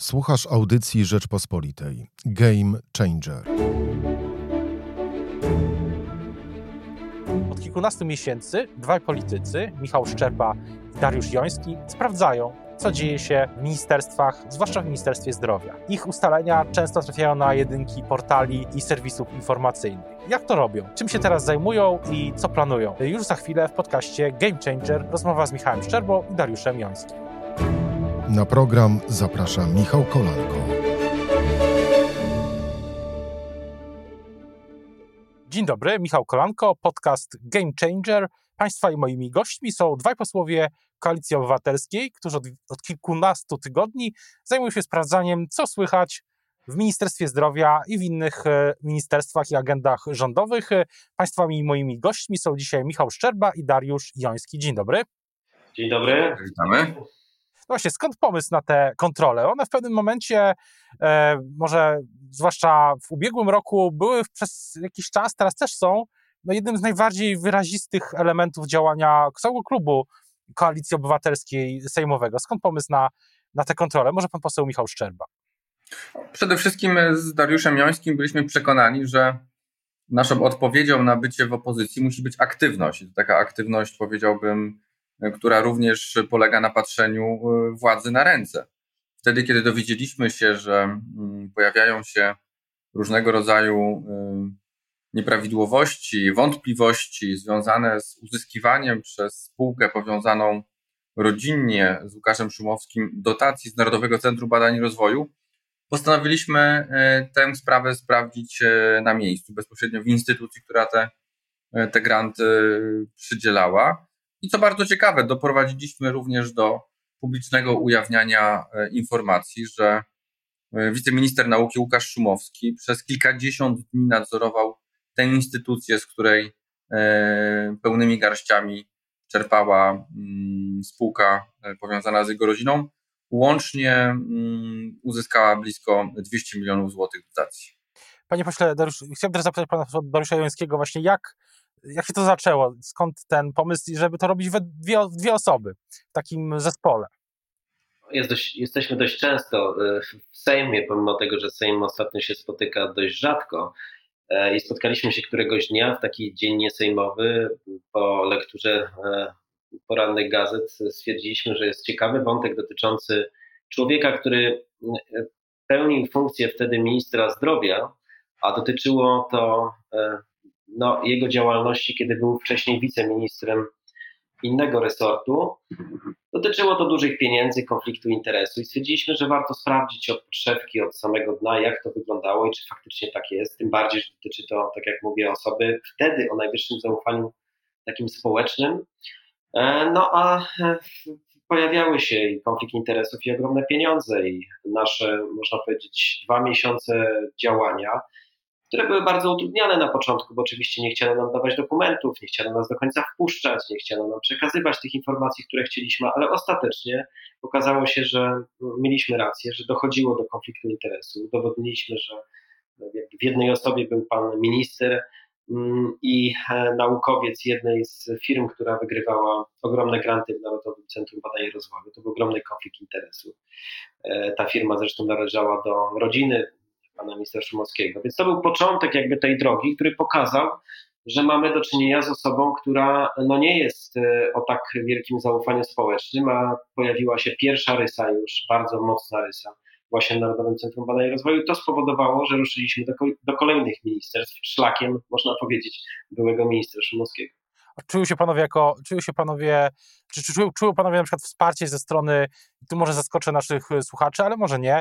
Słuchasz audycji Rzeczpospolitej. Game Changer. Od kilkunastu miesięcy dwaj politycy, Michał Szczerba i Dariusz Joński, sprawdzają, co dzieje się w ministerstwach, zwłaszcza w Ministerstwie Zdrowia. Ich ustalenia często trafiają na jedynki portali i serwisów informacyjnych. Jak to robią? Czym się teraz zajmują i co planują? Już za chwilę w podcaście Game Changer rozmowa z Michałem Szczerbą i Dariuszem Jońskim. Na program zaprasza Michał Kolanko. Dzień dobry, Michał Kolanko, podcast Game Changer. Państwa i moimi gośćmi są dwaj posłowie Koalicji Obywatelskiej, którzy od, od kilkunastu tygodni zajmują się sprawdzaniem, co słychać w Ministerstwie Zdrowia i w innych e, ministerstwach i agendach rządowych. Państwa i moimi gośćmi są dzisiaj Michał Szczerba i Dariusz Joński. Dzień dobry. Dzień dobry. Witamy. No właśnie, skąd pomysł na te kontrole? One w pewnym momencie, e, może zwłaszcza w ubiegłym roku, były przez jakiś czas, teraz też są, no jednym z najbardziej wyrazistych elementów działania całego klubu Koalicji Obywatelskiej Sejmowego. Skąd pomysł na, na te kontrole? Może pan poseł Michał Szczerba. Przede wszystkim z Dariuszem Jońskim byliśmy przekonani, że naszą odpowiedzią na bycie w opozycji musi być aktywność. Taka aktywność, powiedziałbym, która również polega na patrzeniu y, władzy na ręce. Wtedy, kiedy dowiedzieliśmy się, że mm, pojawiają się różnego rodzaju y, nieprawidłowości, wątpliwości związane z uzyskiwaniem przez spółkę powiązaną rodzinnie z Łukaszem Szumowskim dotacji z Narodowego Centrum Badań i Rozwoju, postanowiliśmy y, tę sprawę sprawdzić na miejscu, bezpośrednio w instytucji, która te, te granty przydzielała. I co bardzo ciekawe, doprowadziliśmy również do publicznego ujawniania e, informacji, że e, wiceminister nauki Łukasz Szumowski przez kilkadziesiąt dni nadzorował tę instytucję, z której e, pełnymi garściami czerpała mm, spółka powiązana z jego rodziną. Łącznie mm, uzyskała blisko 200 milionów złotych dotacji. Panie pośle, Dariusz, chciałbym też zapytać pana Dariusza Jońskiego właśnie, jak jak się to zaczęło? Skąd ten pomysł, żeby to robić we dwie, dwie osoby w takim zespole? Jest dość, jesteśmy dość często e, w Sejmie, pomimo tego, że Sejm ostatnio się spotyka dość rzadko. E, I spotkaliśmy się któregoś dnia w taki dzień niesejmowy po lekturze e, porannych gazet. Stwierdziliśmy, że jest ciekawy wątek dotyczący człowieka, który pełnił funkcję wtedy ministra zdrowia, a dotyczyło to no, jego działalności, kiedy był wcześniej wiceministrem innego resortu. Dotyczyło to dużych pieniędzy, konfliktu interesu i stwierdziliśmy, że warto sprawdzić od podszewki, od samego dna, jak to wyglądało i czy faktycznie tak jest. Tym bardziej, że dotyczy to, tak jak mówię, osoby wtedy o najwyższym zaufaniu takim społecznym. E, no a pojawiały się i konflikt interesów, i ogromne pieniądze, i nasze, można powiedzieć, dwa miesiące działania które były bardzo utrudniane na początku, bo oczywiście nie chciano nam dawać dokumentów, nie chciano nas do końca wpuszczać, nie chciano nam przekazywać tych informacji, które chcieliśmy, ale ostatecznie okazało się, że mieliśmy rację, że dochodziło do konfliktu interesu. Udowodniliśmy, że w jednej osobie był pan minister mm, i e, naukowiec jednej z firm, która wygrywała ogromne granty w Narodowym Centrum Badań i Rozwoju. To był ogromny konflikt interesu. E, ta firma zresztą należała do rodziny pana ministra Szumowskiego. Więc to był początek jakby tej drogi, który pokazał, że mamy do czynienia z osobą, która no nie jest e, o tak wielkim zaufaniu społecznym, a pojawiła się pierwsza rysa już, bardzo mocna rysa właśnie w Narodowym Centrum Badań i Rozwoju. To spowodowało, że ruszyliśmy do, do kolejnych ministerstw, szlakiem, można powiedzieć, byłego ministra Szumowskiego czują się panowie jako, czują się panowie, czy, czy czują, czują panowie na przykład wsparcie ze strony, tu może zaskoczę naszych e, słuchaczy, ale może nie,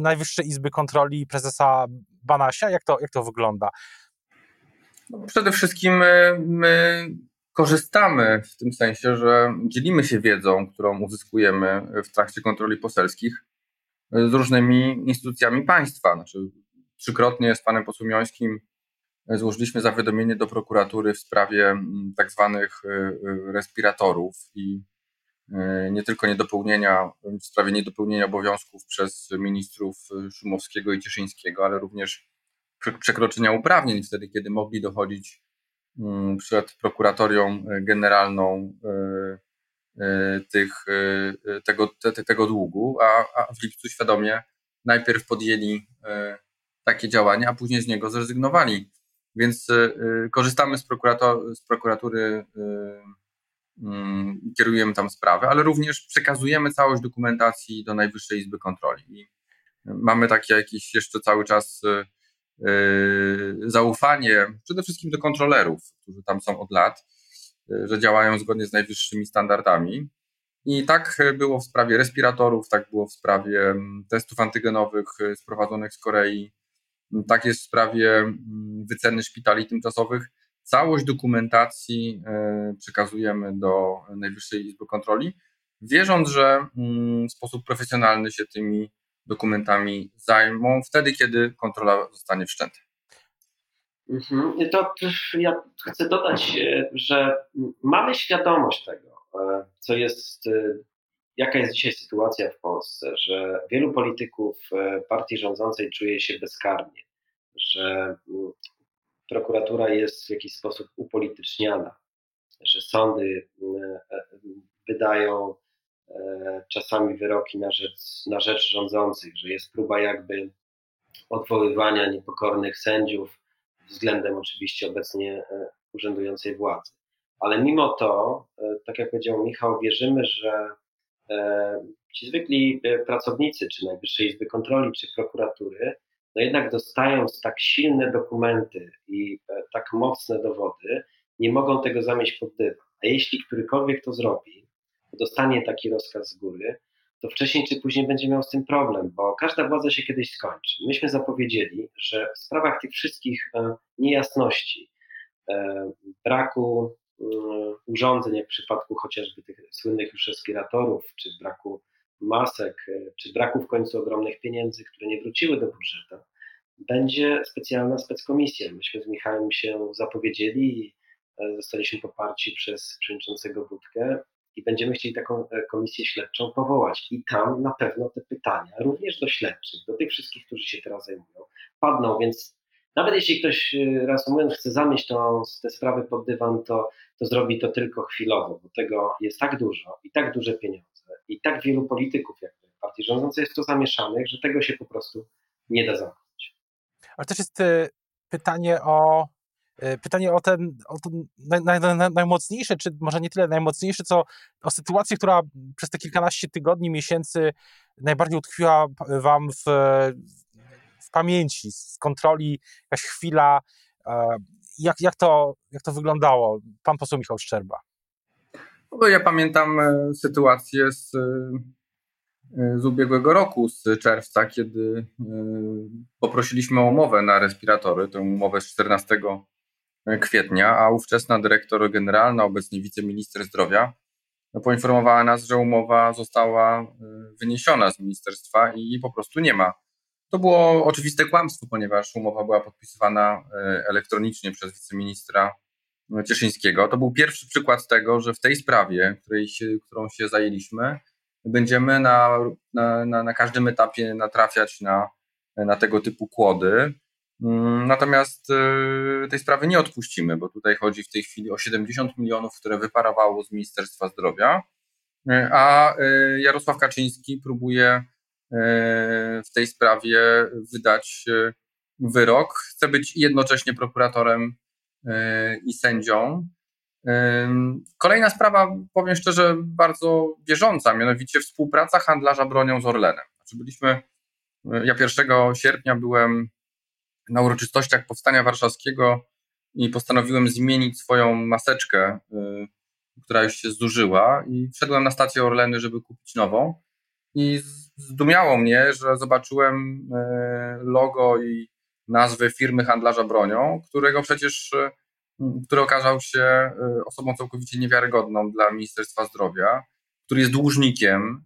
Najwyższej Izby Kontroli prezesa Banasia? Jak to, jak to wygląda? No, przede wszystkim my, my korzystamy w tym sensie, że dzielimy się wiedzą, którą uzyskujemy w trakcie kontroli poselskich z różnymi instytucjami państwa. Znaczy, trzykrotnie z panem posłem Jońskim złożyliśmy zawiadomienie do prokuratury w sprawie mm, tak zwanych y, y, respiratorów i y, nie tylko niedopełnienia, w sprawie niedopełnienia obowiązków przez ministrów Szumowskiego i Cieszyńskiego, ale również przekroczenia uprawnień wtedy, kiedy mogli dochodzić mm, przed prokuratorią generalną tych, tego, te, tego długu, a, a w lipcu świadomie najpierw podjęli takie działania, a później z niego zrezygnowali. Więc korzystamy z, z prokuratury, mm, kierujemy tam sprawę, ale również przekazujemy całość dokumentacji do Najwyższej Izby Kontroli. I mamy takie jakieś jeszcze cały czas zaufanie przede wszystkim do kontrolerów, którzy tam są od lat, że działają zgodnie z najwyższymi standardami. I tak było w sprawie respiratorów, tak było w sprawie mm, testów antygenowych y, sprowadzonych z Korei, tak jest w sprawie mm, wyceny szpitali tymczasowych. Całość dokumentacji y, przekazujemy do Najwyższej Izby Kontroli, wierząc, że mm, w sposób profesjonalny się tymi dokumentami zajmą wtedy, kiedy kontrola zostanie wszczęta. Mhm. To ja chcę dodać, e, że mamy świadomość tego, e, co jest, e, jaka jest dzisiaj sytuacja w Polsce, że wielu polityków partii rządzącej czuje się bezkarnie, że prokuratura jest w jakiś sposób upolityczniana, że sądy wydają czasami wyroki na rzecz, na rzecz rządzących, że jest próba jakby odwoływania niepokornych sędziów względem oczywiście obecnie e, urzędującej władzy. Ale mimo to, e, tak jak powiedział Michał, wierzymy, że e, ci zwykli pracownicy, czy Najwyższej Izby Kontroli, czy prokuratury, no jednak dostając tak silne dokumenty i tak mocne dowody, nie mogą tego zamieść pod dywan. A jeśli którykolwiek to zrobi, dostanie taki rozkaz z góry, to wcześniej czy później będzie miał z tym problem, bo każda władza się kiedyś skończy. Myśmy zapowiedzieli, że w sprawach tych wszystkich e, niejasności, e, braku e, urządzeń, jak w przypadku chociażby tych słynnych już respiratorów, czy braku masek, czy braku w końcu ogromnych pieniędzy, które nie wróciły do budżetu, będzie specjalna speckomisja. Myśmy z Michałem się zapowiedzieli i zostaliśmy poparci przez przewodniczącego Budkę i będziemy chcieli taką e, komisję śledczą powołać. I tam na pewno te pytania, również do śledczych, do tych wszystkich, którzy się teraz zajmują, padną. Więc nawet jeśli ktoś, e, reasumując, chce zamieść tą, te sprawy pod dywan, to, to zrobi to tylko chwilowo, bo tego jest tak dużo i tak duże pieniądze i tak wielu polityków, jak partii rządzącej jest to zamieszanych, że tego się po prostu nie da zamknąć. Ale też jest e, pytanie o E, pytanie o ten, o ten naj, naj, najmocniejsze, czy może nie tyle najmocniejsze, co o sytuację, która przez te kilkanaście tygodni, miesięcy najbardziej utkwiła Wam w, w pamięci, z kontroli, jakaś chwila. E, jak, jak, to, jak to wyglądało? Pan poseł Michał Szczerba. No ja pamiętam e, sytuację z, z ubiegłego roku, z czerwca, kiedy poprosiliśmy o umowę na respiratory, tę umowę z 14 kwietnia, a ówczesna dyrektor generalna, obecnie wiceminister zdrowia, no, poinformowała nas, że umowa została wyniesiona z ministerstwa i po prostu nie ma. To było oczywiste kłamstwo, ponieważ umowa była podpisywana y, elektronicznie przez wiceministra Cieszyńskiego. To był pierwszy przykład tego, że w tej sprawie, której się, którą się zajęliśmy, będziemy na, na, na, na każdym etapie natrafiać na, na tego typu kłody. Mm, natomiast y, tej sprawy nie odpuścimy, bo tutaj chodzi w tej chwili o 70 milionów, które wyparowało z Ministerstwa Zdrowia, a Jarosław Kaczyński próbuje w tej sprawie wydać wyrok. Chce być jednocześnie prokuratorem i sędzią. Kolejna sprawa, powiem szczerze, bardzo bieżąca, mianowicie współpraca handlarza bronią z Orlenem. Znaczy byliśmy, ja 1 sierpnia byłem na uroczystościach Powstania Warszawskiego i postanowiłem zmienić swoją maseczkę, która już się zużyła i wszedłem na stację Orleny, żeby kupić nową i zdumiało mnie, że zobaczyłem y, logo i nazwę firmy handlarza bronią, którego przecież, y, który okazał się osobą całkowicie niewiarygodną dla Ministerstwa Zdrowia, który jest dłużnikiem,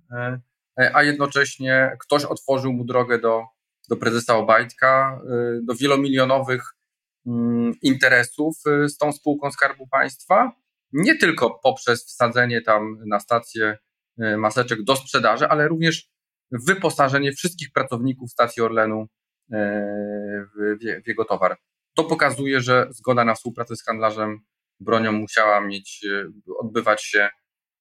a jednocześnie ktoś otworzył mu drogę do do prezesa Obajtka, do wielomilionowych mm, interesów z tą spółką Skarbu Państwa, nie tylko poprzez wsadzenie tam na stację maseczek do sprzedaży, ale również wyposażenie wszystkich pracowników stacji Orlenu w, w jego towar. To pokazuje, że zgoda na współpracę z handlarzem bronią musiała mieć, odbywać się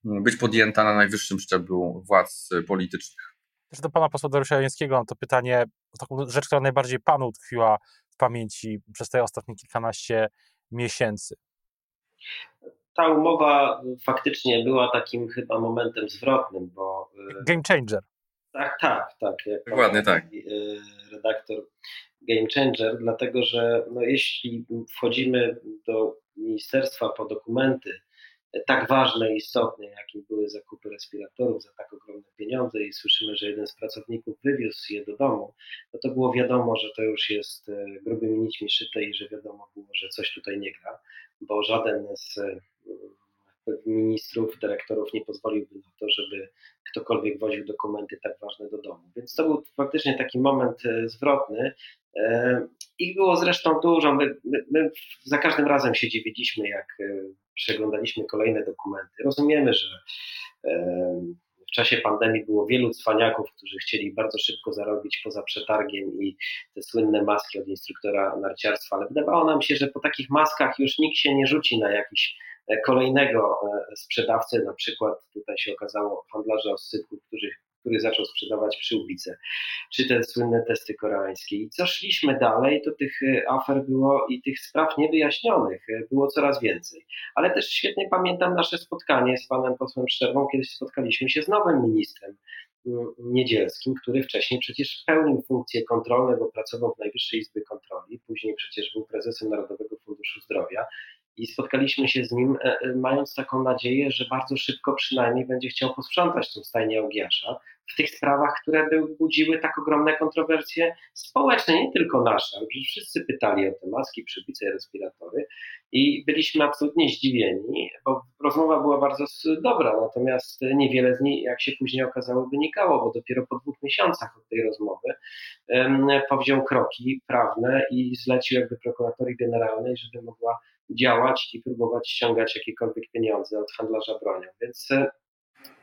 być podjęta na najwyższym szczeblu władz politycznych. Też do pana posła Dariusza Jańskiego mam to pytanie, taką rzecz, która najbardziej panu utkwiła w pamięci przez te ostatnie kilkanaście miesięcy. Ta umowa faktycznie była takim chyba momentem zwrotnym, bo. Y, Game changer. Tak, tak, tak. Dokładnie tak. Y, redaktor Game changer, dlatego że no, jeśli wchodzimy do ministerstwa po dokumenty, tak ważne i istotne, jakim były zakupy respiratorów za tak ogromne pieniądze i słyszymy, że jeden z pracowników wywiózł je do domu, no to było wiadomo, że to już jest e, grubymi nićmi szyte i że wiadomo było, że coś tutaj nie gra, bo żaden z e, ministrów, dyrektorów nie pozwoliłby na to, żeby ktokolwiek woził dokumenty tak ważne do domu. Więc to był faktycznie taki moment e, zwrotny. Ich było zresztą dużo. My, my, my za każdym razem się dziwiliśmy, jak przeglądaliśmy kolejne dokumenty. Rozumiemy, że w czasie pandemii było wielu cwaniaków, którzy chcieli bardzo szybko zarobić poza przetargiem i te słynne maski od instruktora narciarstwa, ale wydawało nam się, że po takich maskach już nikt się nie rzuci na jakiś e, kolejnego e, sprzedawcę, na przykład tutaj się okazało handlarza oscypków, którzy który zaczął sprzedawać przyłbice, czy te słynne testy koreańskie. I co szliśmy dalej, to tych e, afer było i tych spraw niewyjaśnionych e, było coraz więcej. Ale też świetnie pamiętam nasze spotkanie z panem posłem Szczerbą, kiedy spotkaliśmy się z nowym ministrem Niedzielskim, który wcześniej przecież pełnił funkcje kontrolne, bo pracował w Najwyższej Izbie Kontroli, później przecież był prezesem Narodowego Funduszu Zdrowia i spotkaliśmy się z nim, e, e, mając taką nadzieję, że bardzo szybko przynajmniej będzie chciał posprzątać tą stajnię Ogiasza w tych sprawach, które by budziły tak ogromne kontrowersje społeczne, nie tylko nasze, wszyscy pytali o te maski, przybice respiratory i byliśmy absolutnie zdziwieni, bo rozmowa była bardzo dobra, natomiast niewiele z niej, jak się później okazało, wynikało, bo dopiero po dwóch miesiącach od tej rozmowy powziął kroki prawne i zlecił jakby prokuratorii generalnej, żeby mogła działać i próbować ściągać jakiekolwiek pieniądze od handlarza bronią. Więc e,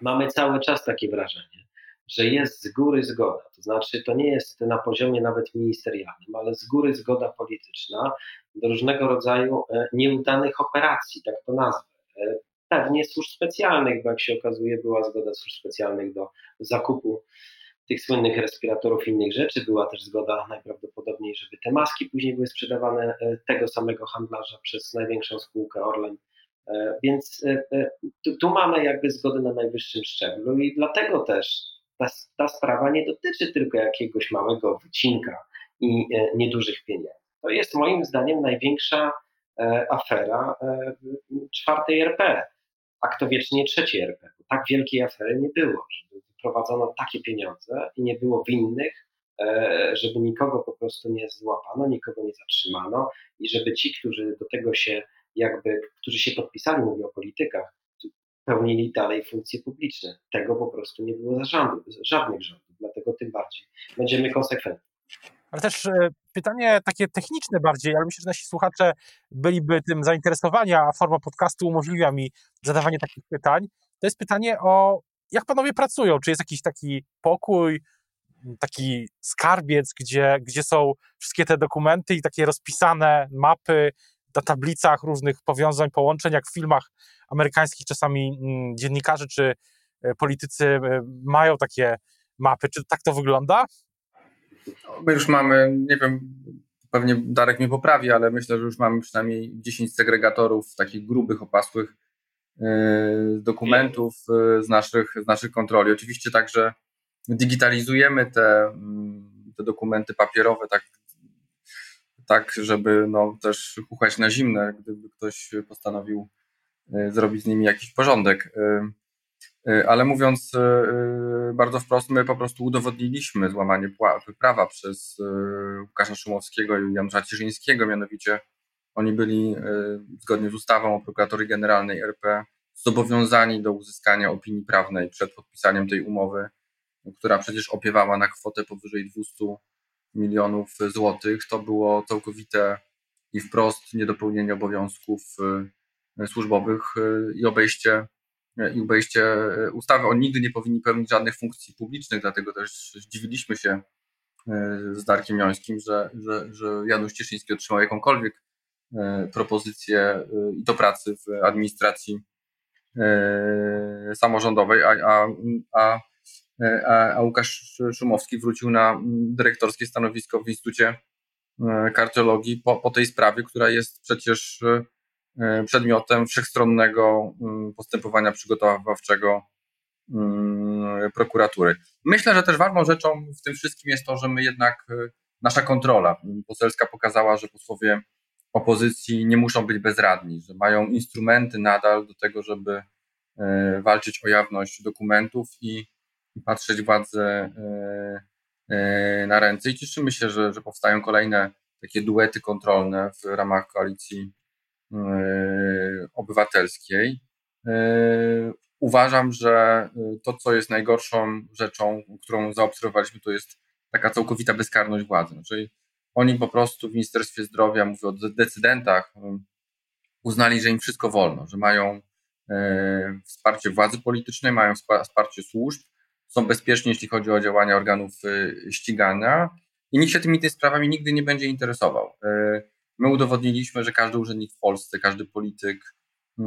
mamy cały czas takie wrażenie, że jest z góry zgoda. To znaczy, to nie jest na poziomie nawet ministerialnym, ale z góry zgoda polityczna do różnego rodzaju e, nieudanych operacji, tak to nazwę. Pewnie służb specjalnych, bo jak się okazuje, była zgoda służb specjalnych do zakupu tych słynnych respiratorów i innych rzeczy. Była też zgoda najprawdopodobniej, żeby te maski później były sprzedawane e, tego samego handlarza przez największą spółkę Orlen. E, więc e, tu, tu mamy jakby zgodę na najwyższym szczeblu i dlatego też ta, ta sprawa nie dotyczy tylko jakiegoś małego wycinka i niedużych pieniędzy. To jest moim zdaniem największa afera czwartej RP, a kto wiecznie trzeciej RP. Bo tak wielkiej afery nie było, żeby wprowadzono takie pieniądze i nie było winnych, e, żeby nikogo po prostu nie złapano, nikogo nie zatrzymano i żeby ci, którzy do tego się jakby, którzy się podpisali, mówię o politykach, pełnili dalej funkcje publiczne. Tego po prostu nie było za rządu, żadnych rządów, dlatego tym bardziej będziemy konsekwentni. Ale też e, pytanie takie techniczne bardziej, ale myślę, że nasi słuchacze byliby tym zainteresowani, a forma podcastu umożliwia mi zadawanie takich pytań. To jest pytanie o jak panowie pracują? Czy jest jakiś taki pokój, taki skarbiec, gdzie, gdzie są wszystkie te dokumenty i takie rozpisane mapy na tablicach różnych powiązań, połączeń, jak w filmach amerykańskich czasami mm, dziennikarze czy e, politycy e, mają takie mapy. Czy tak to wygląda? My już mamy, nie wiem, pewnie Darek mnie poprawi, ale myślę, że już mamy przynajmniej 10 segregatorów takich grubych, opasłych Y, dokumentów y, z naszych, z naszych kontroli. Oczywiście także digitalizujemy te, mm, te dokumenty papierowe tak, tak, żeby no, też kuchać na zimne, gdyby ktoś postanowił y, zrobić z nimi jakiś porządek. Ale mówiąc bardzo wprost, my po prostu udowodniliśmy złamanie prawa przez Łukasza Szumowskiego i Janusza Cieszyńskiego, mianowicie oni byli e, zgodnie z ustawą o prokuratorii generalnej RP zobowiązani do uzyskania opinii prawnej przed podpisaniem tej umowy, która przecież opiewała na kwotę powyżej 200 milionów złotych. To było całkowite i wprost niedopełnienie obowiązków e, służbowych e, i obejście, i obejście ustawy. Oni nigdy nie powinni pełnić żadnych funkcji publicznych, dlatego też zdziwiliśmy się z Darkiem Jońskim, że, że, że Janusz Cieszyński otrzymał jakąkolwiek propozycje e, do pracy w administracji samorządowej, a, a, a, a Łukasz Szumowski wrócił na dyrektorskie stanowisko w Instytucie Kardiologii po, po tej sprawie, która jest przecież przedmiotem wszechstronnego postępowania przygotowawczego prokuratury. Myślę, że też ważną rzeczą w tym wszystkim jest to, że my jednak, nasza kontrola poselska pokazała, że posłowie opozycji nie muszą być bezradni, że mają instrumenty nadal do tego, żeby e, walczyć o jawność dokumentów i, patrzeć władzy e, e, na ręce. I cieszymy się, że, że powstają kolejne takie duety kontrolne w ramach koalicji obywatelskiej. Uważam, że to, co jest najgorszą rzeczą, którą zaobserwowaliśmy, to jest taka całkowita bezkarność władzy. Znaczy, oni po prostu w Ministerstwie Zdrowia, mówię o decydentach, uznali, że im wszystko wolno, że mają e, wsparcie władzy politycznej, mają wsparcie służb, są bezpieczni, jeśli chodzi o działania organów e, ścigania i nikt się tymi, tymi sprawami nigdy nie będzie interesował. E, my udowodniliśmy, że każdy urzędnik w Polsce, każdy polityk,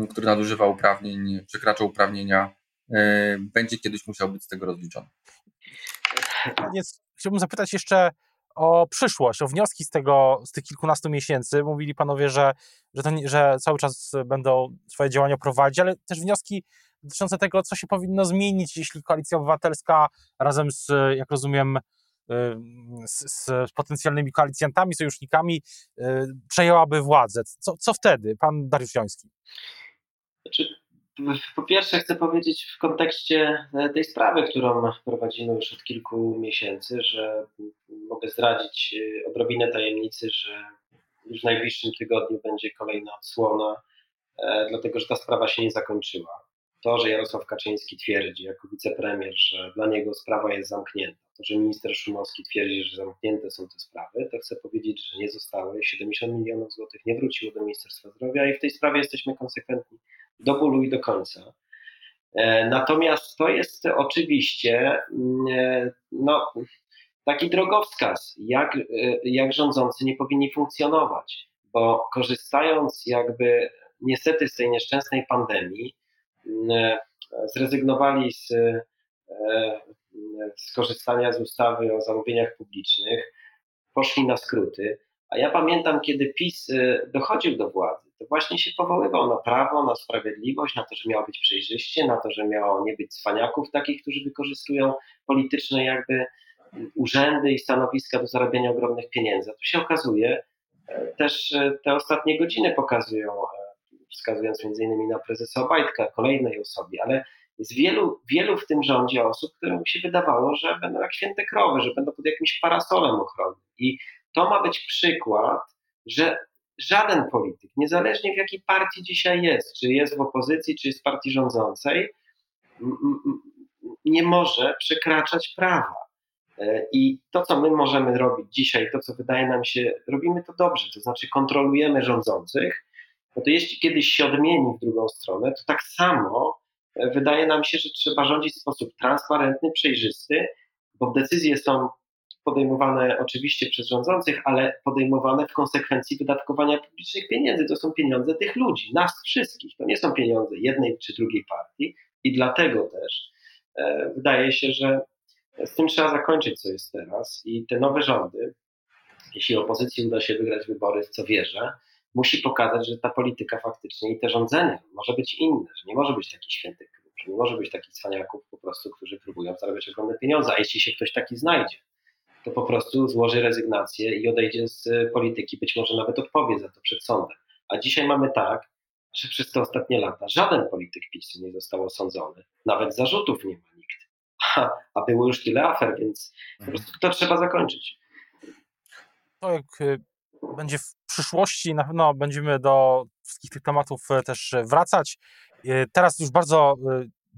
który nadużywa uprawnień, przekracza uprawnienia, będzie kiedyś musiał być z tego rozliczony. Chciałbym zapytać jeszcze o przyszłość, o wnioski z tego, z tych kilkunastu miesięcy. Mówili panowie, że, że, że cały czas będą swoje działania prowadzić, ale też wnioski dotyczące tego, co się powinno zmienić, jeśli koalicja obywatelska razem z, jak rozumiem, z, z potencjalnymi koalicjantami, sojusznikami y, przejęłaby władzę. Co, co wtedy, pan Dariusz Joński? Znaczy, po pierwsze, chcę powiedzieć w kontekście e, tej sprawy, którą prowadzimy już od kilku miesięcy, że mogę zdradzić e, odrobinę tajemnicy, że już w najbliższym tygodniu będzie kolejna odsłona, e, dlatego że ta sprawa się nie zakończyła. To, że Jarosław Kaczyński twierdzi jako wicepremier, że dla niego sprawa jest zamknięta, to, że minister Szumowski twierdzi, że zamknięte są te sprawy, to chcę powiedzieć, że nie zostały. 70 milionów złotych nie wróciło do Ministerstwa Zdrowia i w tej sprawie jesteśmy konsekwentni do bólu i do końca. E, natomiast to jest oczywiście mm, e, no, taki drogowskaz, jak, e, jak rządzący nie powinni funkcjonować, bo korzystając jakby niestety z tej nieszczęsnej pandemii, mm, zrezygnowali z, z korzystania z ustawy o zamówieniach publicznych, poszli na skróty. A ja pamiętam, kiedy PiS dochodził do władzy, to właśnie się powoływał na prawo, na sprawiedliwość, na to, że miało być przejrzyście, na to, że miało nie być cwaniaków takich, którzy wykorzystują polityczne jakby urzędy i stanowiska do zarabiania ogromnych pieniędzy. A tu się okazuje, e, też e, te ostatnie godziny pokazują, e, wskazując między innymi na prezesa Obajtka, kolejnej osobie, ale jest wielu, wielu w tym rządzie osób, którym się wydawało, że będą jak święte krowy, że będą pod jakimś parasolem ochronnym. I to ma być przykład, że żaden polityk, niezależnie w jakiej partii dzisiaj jest, czy jest w opozycji, czy jest w partii rządzącej, nie może przekraczać prawa. E, I to, co my możemy robić dzisiaj, to, co wydaje nam się, robimy to dobrze, to znaczy kontrolujemy rządzących, no to jeśli kiedyś się odmieni w drugą stronę, to tak samo e, wydaje nam się, że trzeba rządzić w sposób transparentny, przejrzysty, bo decyzje są podejmowane oczywiście przez rządzących, ale podejmowane w konsekwencji wydatkowania publicznych pieniędzy. To są pieniądze tych ludzi, nas wszystkich. To nie są pieniądze jednej czy drugiej partii i dlatego też e, wydaje się, że z tym trzeba zakończyć, co jest teraz i te nowe rządy, jeśli opozycji uda się wygrać wybory, co wierzę, musi pokazać, że ta polityka faktycznie i te rządzenie może być inne, że nie może być taki święty klub, że nie może być takich cwaniaków po prostu, którzy próbują zarabiać ogromne pieniądze, a jeśli się ktoś taki znajdzie, to po prostu złoży rezygnację i odejdzie z e, polityki, być może nawet odpowie za to przed sądem. A dzisiaj mamy tak, że przez te ostatnie lata żaden polityk PiSu nie został osądzony, nawet zarzutów nie ma nikt. A, a było już tyle afer, więc po mhm. prostu to trzeba zakończyć. To jak e, będzie w przyszłości, na pewno będziemy do wszystkich tych tematów e, też wracać. Teraz już bardzo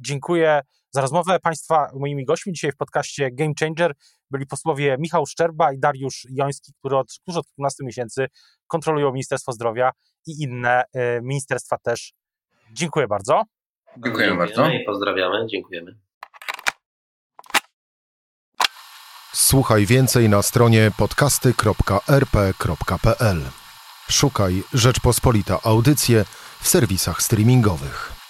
dziękuję za rozmowę Państwa. Moimi gośćmi dzisiaj w podcaście Game Changer byli posłowie Michał Szczerba i Dariusz Joński, którzy od, którzy od 15 miesięcy kontrolują Ministerstwo Zdrowia i inne y, ministerstwa też. Dziękuję bardzo. Dziękuję bardzo. I pozdrawiamy. Dziękujemy. Słuchaj więcej na stronie podcasty.rp.pl. Szukaj Rzeczpospolita Audycje w serwisach streamingowych.